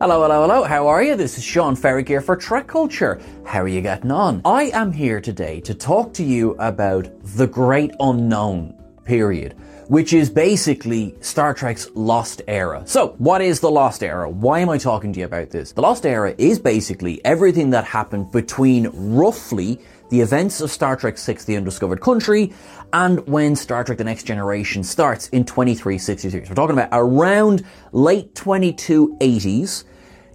Hello, hello, hello. How are you? This is Sean Ferrick here for Trek Culture. How are you getting on? I am here today to talk to you about the great unknown period which is basically Star Trek's Lost Era. So, what is the Lost Era? Why am I talking to you about this? The Lost Era is basically everything that happened between roughly the events of Star Trek 6 The Undiscovered Country and when Star Trek The Next Generation starts in 2363. So we're talking about around late 2280s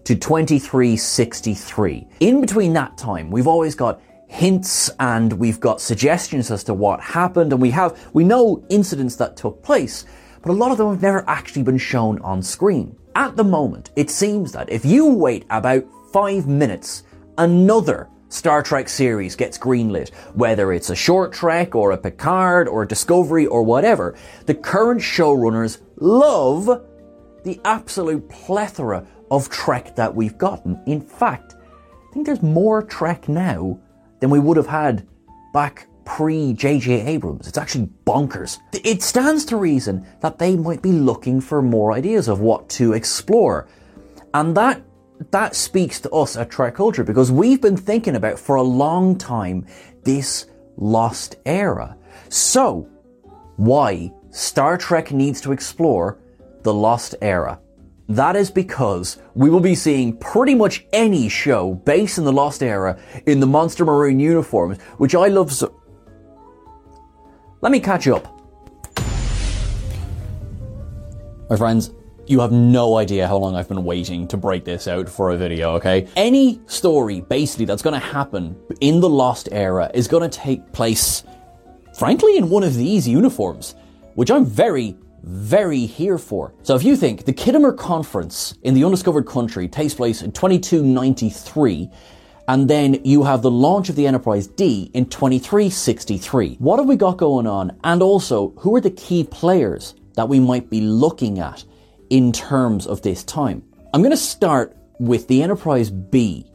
to 2363. In between that time, we've always got hints and we've got suggestions as to what happened and we have, we know incidents that took place, but a lot of them have never actually been shown on screen. At the moment, it seems that if you wait about five minutes, another Star Trek series gets greenlit, whether it's a short trek or a Picard or a Discovery or whatever, the current showrunners love the absolute plethora of Trek that we've gotten. In fact, I think there's more Trek now than we would have had back pre J.J. Abrams. It's actually bonkers. It stands to reason that they might be looking for more ideas of what to explore. And that that speaks to us at Trek Culture because we've been thinking about for a long time this lost era. So, why Star Trek needs to explore the lost era. That is because we will be seeing pretty much any show based in the Lost Era in the Monster Maroon uniforms, which I love so. Let me catch up. My friends, you have no idea how long I've been waiting to break this out for a video, okay? Any story, basically, that's gonna happen in the Lost Era is gonna take place, frankly, in one of these uniforms, which I'm very, very here for. So if you think the Khitomer Conference in the Undiscovered Country takes place in 2293, and then you have the launch of the Enterprise D in 2363. What have we got going on? And also, who are the key players that we might be looking at in terms of this time? I'm going to start with the Enterprise B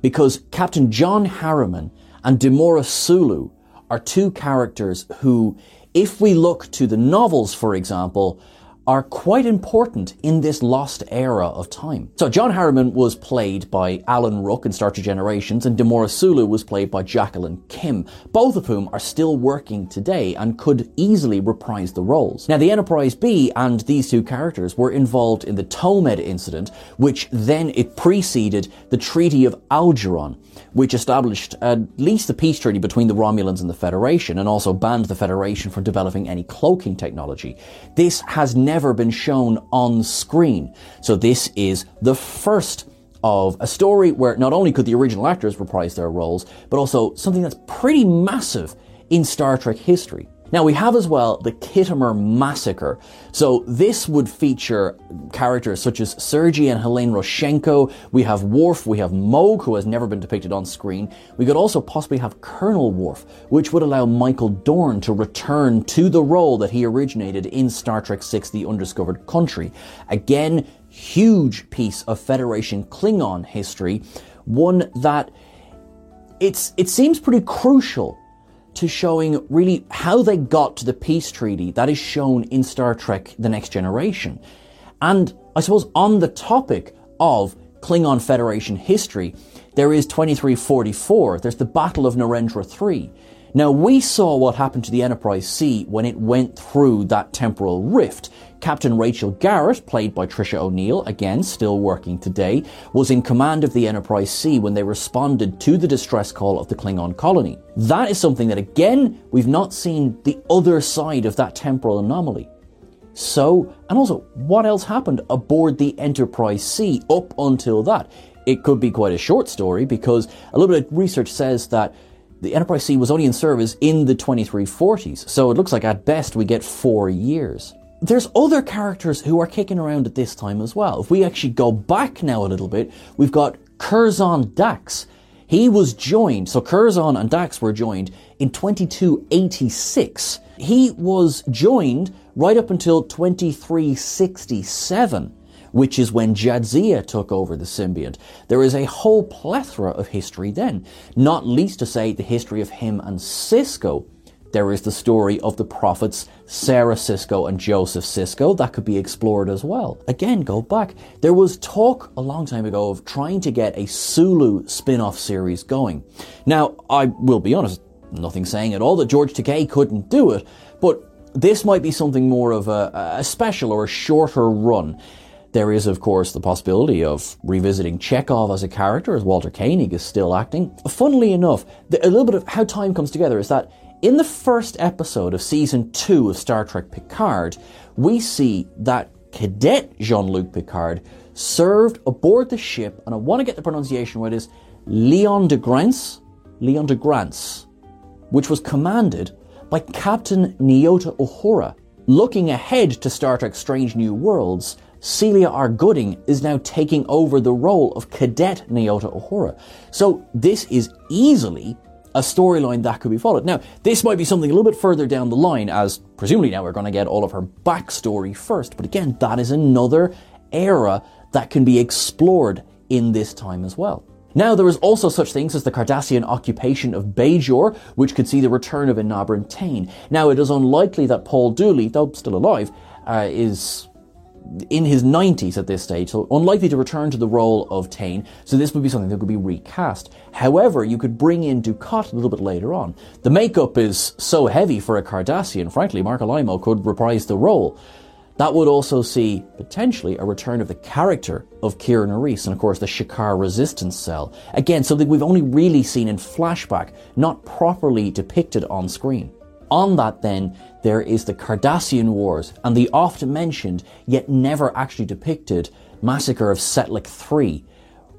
because Captain John Harriman and Demora Sulu are two characters who if we look to the novels, for example, are quite important in this lost era of time. So John Harriman was played by Alan Ruck in Star Trek Generations and Demora Sulu was played by Jacqueline Kim, both of whom are still working today and could easily reprise the roles. Now the Enterprise B and these two characters were involved in the Tomed incident, which then it preceded the Treaty of Algeron, which established at least the peace treaty between the Romulans and the Federation and also banned the Federation from developing any cloaking technology. This has never been shown on screen. So this is the first of a story where not only could the original actors reprise their roles, but also something that's pretty massive in Star Trek history. Now we have as well the Khitomer Massacre. So this would feature characters such as Sergei and Helene Rozhenko. We have Worf, we have Mogh, who has never been depicted on screen. We could also possibly have Colonel Worf, which would allow Michael Dorn to return to the role that he originated in Star Trek VI The Undiscovered Country. Again, huge piece of Federation Klingon history, one that it's, it seems pretty crucial to showing really how they got to the peace treaty that is shown in Star Trek The Next Generation. And I suppose on the topic of Klingon Federation history, there is 2344, there's the Battle of Narendra 3. Now, we saw what happened to the Enterprise C when it went through that temporal rift. Captain Rachel Garrett, played by Tricia O'Neil, again still working today, was in command of the Enterprise C when they responded to the distress call of the Klingon colony. That is something that, again, we've not seen the other side of that temporal anomaly. So, and also, what else happened aboard the Enterprise C up until that? It could be quite a short story because a little bit of research says that the Enterprise C was only in service in the 2340s, so it looks like at best we get four years. There's other characters who are kicking around at this time as well. If we actually go back now a little bit, we've got Curzon Dax. He was joined, so Curzon and Dax were joined in 2286. He was joined right up until 2367 which is when Jadzia took over the symbiont. There is a whole plethora of history then, not least to say the history of him and Sisko. There is the story of the prophets Sarah Sisko and Joseph Sisko that could be explored as well. Again, go back. There was talk a long time ago of trying to get a Sulu spin off series going. Now, I will be honest, nothing saying at all that George Takei couldn't do it, but this might be something more of a, a special or a shorter run. There is, of course, the possibility of revisiting Chekov as a character, as Walter Koenig is still acting. Funnily enough, the, a little bit of how time comes together is that in the first episode of season two of Star Trek Picard, we see that cadet Jean Luc Picard served aboard the ship, and I want to get the pronunciation right, is Leon de Grance, Leon de Grance, which was commanded by Captain Nyota Uhura. Looking ahead to Star Trek Strange New Worlds, Celia R. Gooding is now taking over the role of Cadet Nyota Uhura. So this is easily a storyline that could be followed. Now, this might be something a little bit further down the line, as presumably now we're going to get all of her backstory first. But again, that is another era that can be explored in this time as well. Now, there is also such things as the Cardassian occupation of Bajor, which could see the return of Enabran Tain. Now, it is unlikely that Paul Dooley, though still alive, uh, is in his 90s at this stage, so unlikely to return to the role of Tain, so this would be something that could be recast. However, you could bring in Dukat a little bit later on. The makeup is so heavy for a Cardassian, frankly, Marc Alaimo could reprise the role. That would also see, potentially, a return of the character of Kira Nerys and, of course, the Shakaar resistance cell. Again, something we've only really seen in flashback, not properly depicted on screen. On that, then, there is the Cardassian Wars and the oft mentioned, yet never actually depicted, massacre of Setlik III,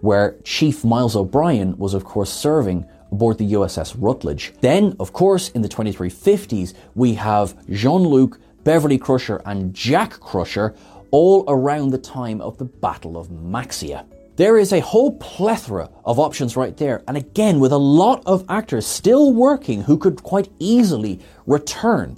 where Chief Miles O'Brien was, of course, serving aboard the USS Rutledge. Then, of course, in the 2350s, we have Jean Luc, Beverly Crusher, and Jack Crusher all around the time of the Battle of Maxia. There is a whole plethora of options right there, and again, with a lot of actors still working who could quite easily return.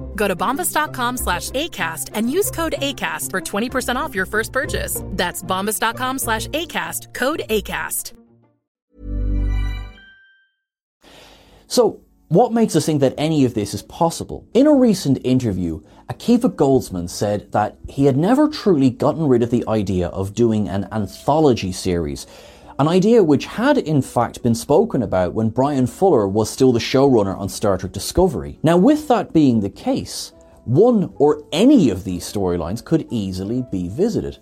Go to bombas.com slash ACAST and use code ACAST for 20% off your first purchase. That's bombas.com slash ACAST, code ACAST. So, what makes us think that any of this is possible? In a recent interview, Akiva Goldsman said that he had never truly gotten rid of the idea of doing an anthology series, an idea which had in fact been spoken about when Brian Fuller was still the showrunner on Star Trek Discovery. Now, with that being the case, one or any of these storylines could easily be visited.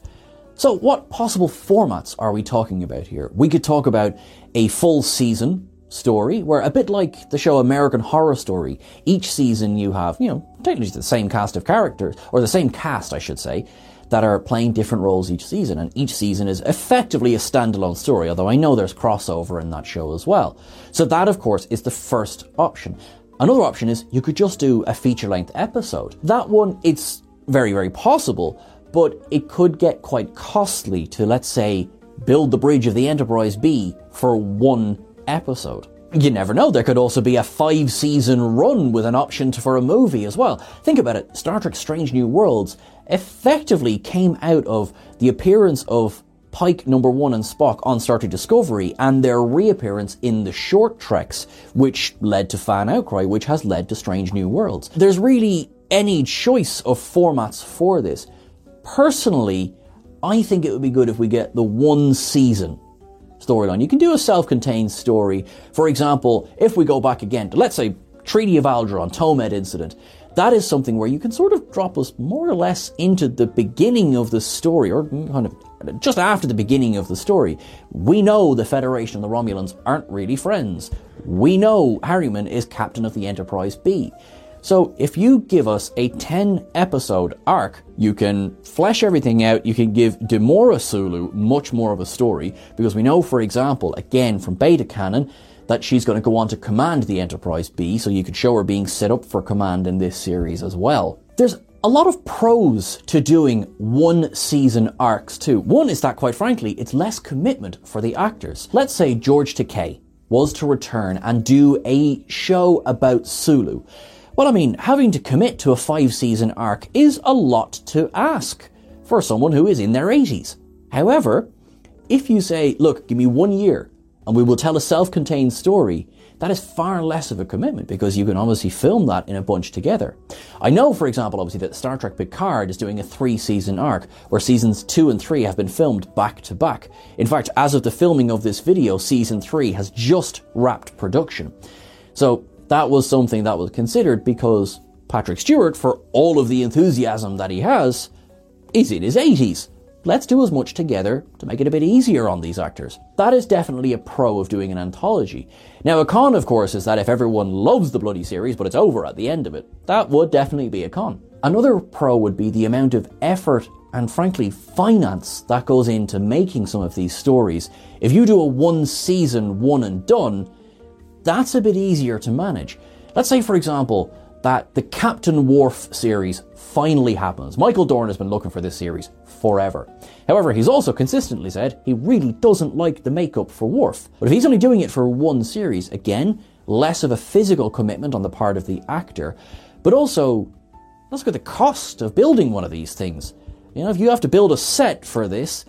So, what possible formats are we talking about here? We could talk about a full season story where a bit like the show American Horror Story, each season you have, you know, technically the same cast of characters, or the same cast, I should say, that are playing different roles each season, and each season is effectively a standalone story, although I know there's crossover in that show as well. So that, of course, is the first option. Another option is you could just do a feature length episode. That one, it's very, very possible, but it could get quite costly to, let's say, build the bridge of the Enterprise B for one episode. You never know, there could also be a five season run with an option for a movie as well. Think about it Star Trek Strange New Worlds effectively came out of the appearance of Pike number one and Spock on Star Trek Discovery and their reappearance in the short treks, which led to fan outcry, which has led to Strange New Worlds. There's really any choice of formats for this. Personally, I think it would be good if we get the one season storyline. You can do a self-contained story. For example, if we go back again to, let's say, Treaty of Algeron, Tomed incident, that is something where you can sort of drop us more or less into the beginning of the story, or kind of just after the beginning of the story. We know the Federation and the Romulans aren't really friends. We know Harriman is captain of the Enterprise B. So if you give us a 10 episode arc, you can flesh everything out. You can give Demora Sulu much more of a story because we know, for example, again from beta canon, that she's going to go on to command the Enterprise B, so you could show her being set up for command in this series as well. There's a lot of pros to doing one season arcs too. One is that, quite frankly, it's less commitment for the actors. Let's say George Takei was to return and do a show about Sulu. Well, I mean, having to commit to a five season arc is a lot to ask for someone who is in their 80s. However, if you say, look, give me one year and we will tell a self contained story, that is far less of a commitment because you can obviously film that in a bunch together. I know, for example, obviously that Star Trek Picard is doing a three season arc where seasons two and three have been filmed back to back. In fact, as of the filming of this video, season three has just wrapped production. So that was something that was considered because Patrick Stewart, for all of the enthusiasm that he has, is in his 80s. Let's do as much together to make it a bit easier on these actors. That is definitely a pro of doing an anthology. Now, a con, of course, is that if everyone loves the bloody series, but it's over at the end of it, that would definitely be a con. Another pro would be the amount of effort and, frankly, finance that goes into making some of these stories. If you do a one season, one and done, that's a bit easier to manage. Let's say, for example, that the Captain Worf series finally happens. Michael Dorn has been looking for this series forever. However, he's also consistently said he really doesn't like the makeup for Worf. But if he's only doing it for one series, again, less of a physical commitment on the part of the actor, but also, let's look at the cost of building one of these things. You know, if you have to build a set for this,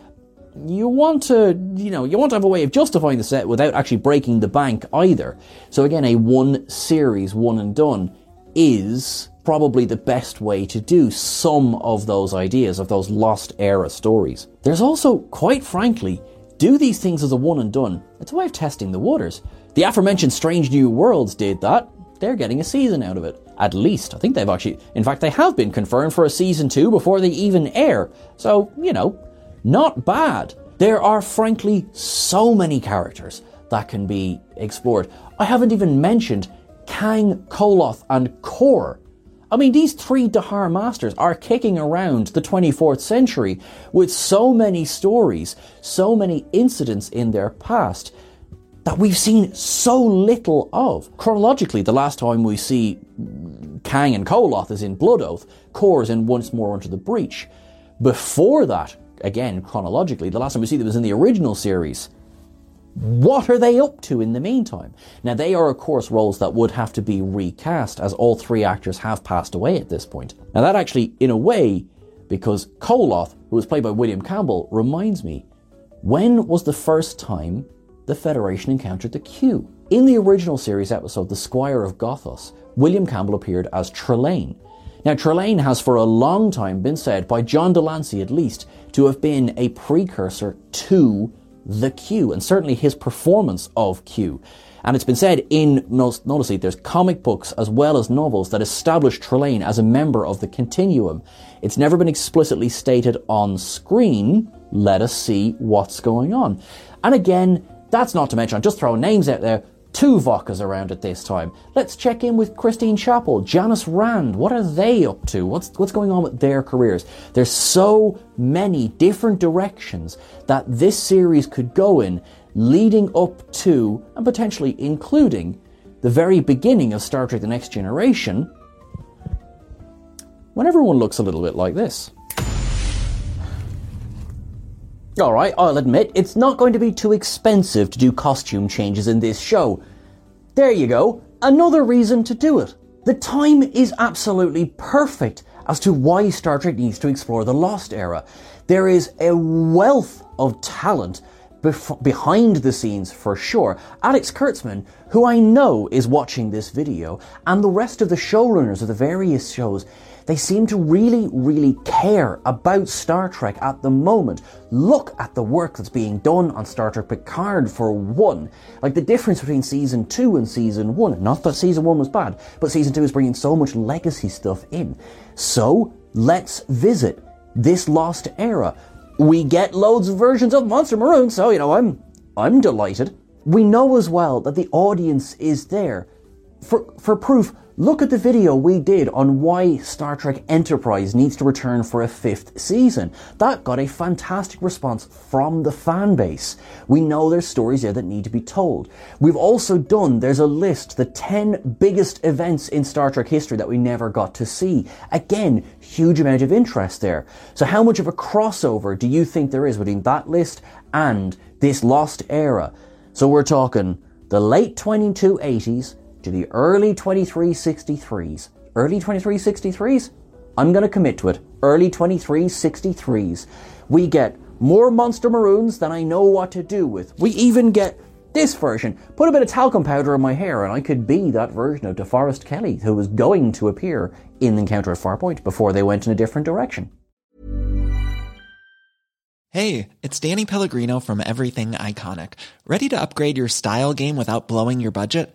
you want to, you know, you want to have a way of justifying the set without actually breaking the bank either. So again, a one series, one and done is probably the best way to do some of those ideas of those lost era stories. There's also, quite frankly, do these things as a one and done. It's a way of testing the waters. The aforementioned Strange New Worlds did that. They're getting a season out of it. At least. I think they've actually, in fact, they have been confirmed for a season two before they even air. So, you know, not bad. There are frankly so many characters that can be explored. I haven't even mentioned Kang, Koloth, and Kor. I mean, these three Dahar masters are kicking around the 24th century with so many stories, so many incidents in their past that we've seen so little of. Chronologically, the last time we see Kang and Koloth is in Blood Oath, Kor is in Once More Unto the Breach. Before that, again, chronologically, the last time we see them was in the original series. What are they up to in the meantime? Now, they are, of course, roles that would have to be recast, as all three actors have passed away at this point. Now, that actually, in a way, because Koloth, who was played by William Campbell, reminds me when was the first time the Federation encountered the Q? In the original series episode, The Squire of Gothos, William Campbell appeared as Trelane. Now, Trelane has for a long time been said, by John de Lancie at least, to have been a precursor to the Q, and certainly his performance of Q. And it's been said in, notice there's comic books as well as novels that establish Trelane as a member of the Continuum. It's never been explicitly stated on screen. Let us see what's going on. And again, that's not to mention, I'm just throwing names out there, Tuvok's around at this time. Let's check in with Christine Chapel, Janice Rand. What are they up to? What's, what's going on with their careers? There's so many different directions that this series could go in, leading up to, and potentially including, the very beginning of Star Trek The Next Generation, when everyone looks a little bit like this. Alright, I'll admit, it's not going to be too expensive to do costume changes in this show. There you go, another reason to do it. The time is absolutely perfect as to why Star Trek needs to explore the Lost Era. There is a wealth of talent bef- behind the scenes for sure. Alex Kurtzman, who I know is watching this video, and the rest of the showrunners of the various shows they seem to really, really care about Star Trek at the moment. Look at the work that's being done on Star Trek Picard for one. Like the difference between season two and season one. Not that season one was bad, but season two is bringing so much legacy stuff in. So let's visit this lost era. We get loads of versions of Monster Maroon, so you know I'm I'm delighted. We know as well that the audience is there. For for proof, Look at the video we did on why Star Trek Enterprise needs to return for a fifth season. That got a fantastic response from the fan base. We know there's stories there that need to be told. We've also done, there's a list, the 10 biggest events in Star Trek history that we never got to see. Again, huge amount of interest there. So how much of a crossover do you think there is between that list and this lost era? So we're talking the late 2280s, to the early 2363s. Early 2363s? I'm going to commit to it. Early 2363s. We get more Monster Maroons than I know what to do with. We even get this version. Put a bit of talcum powder in my hair and I could be that version of DeForest Kelley who was going to appear in Encounter at Farpoint before they went in a different direction. Hey, it's Danny Pellegrino from Everything Iconic. Ready to upgrade your style game without blowing your budget?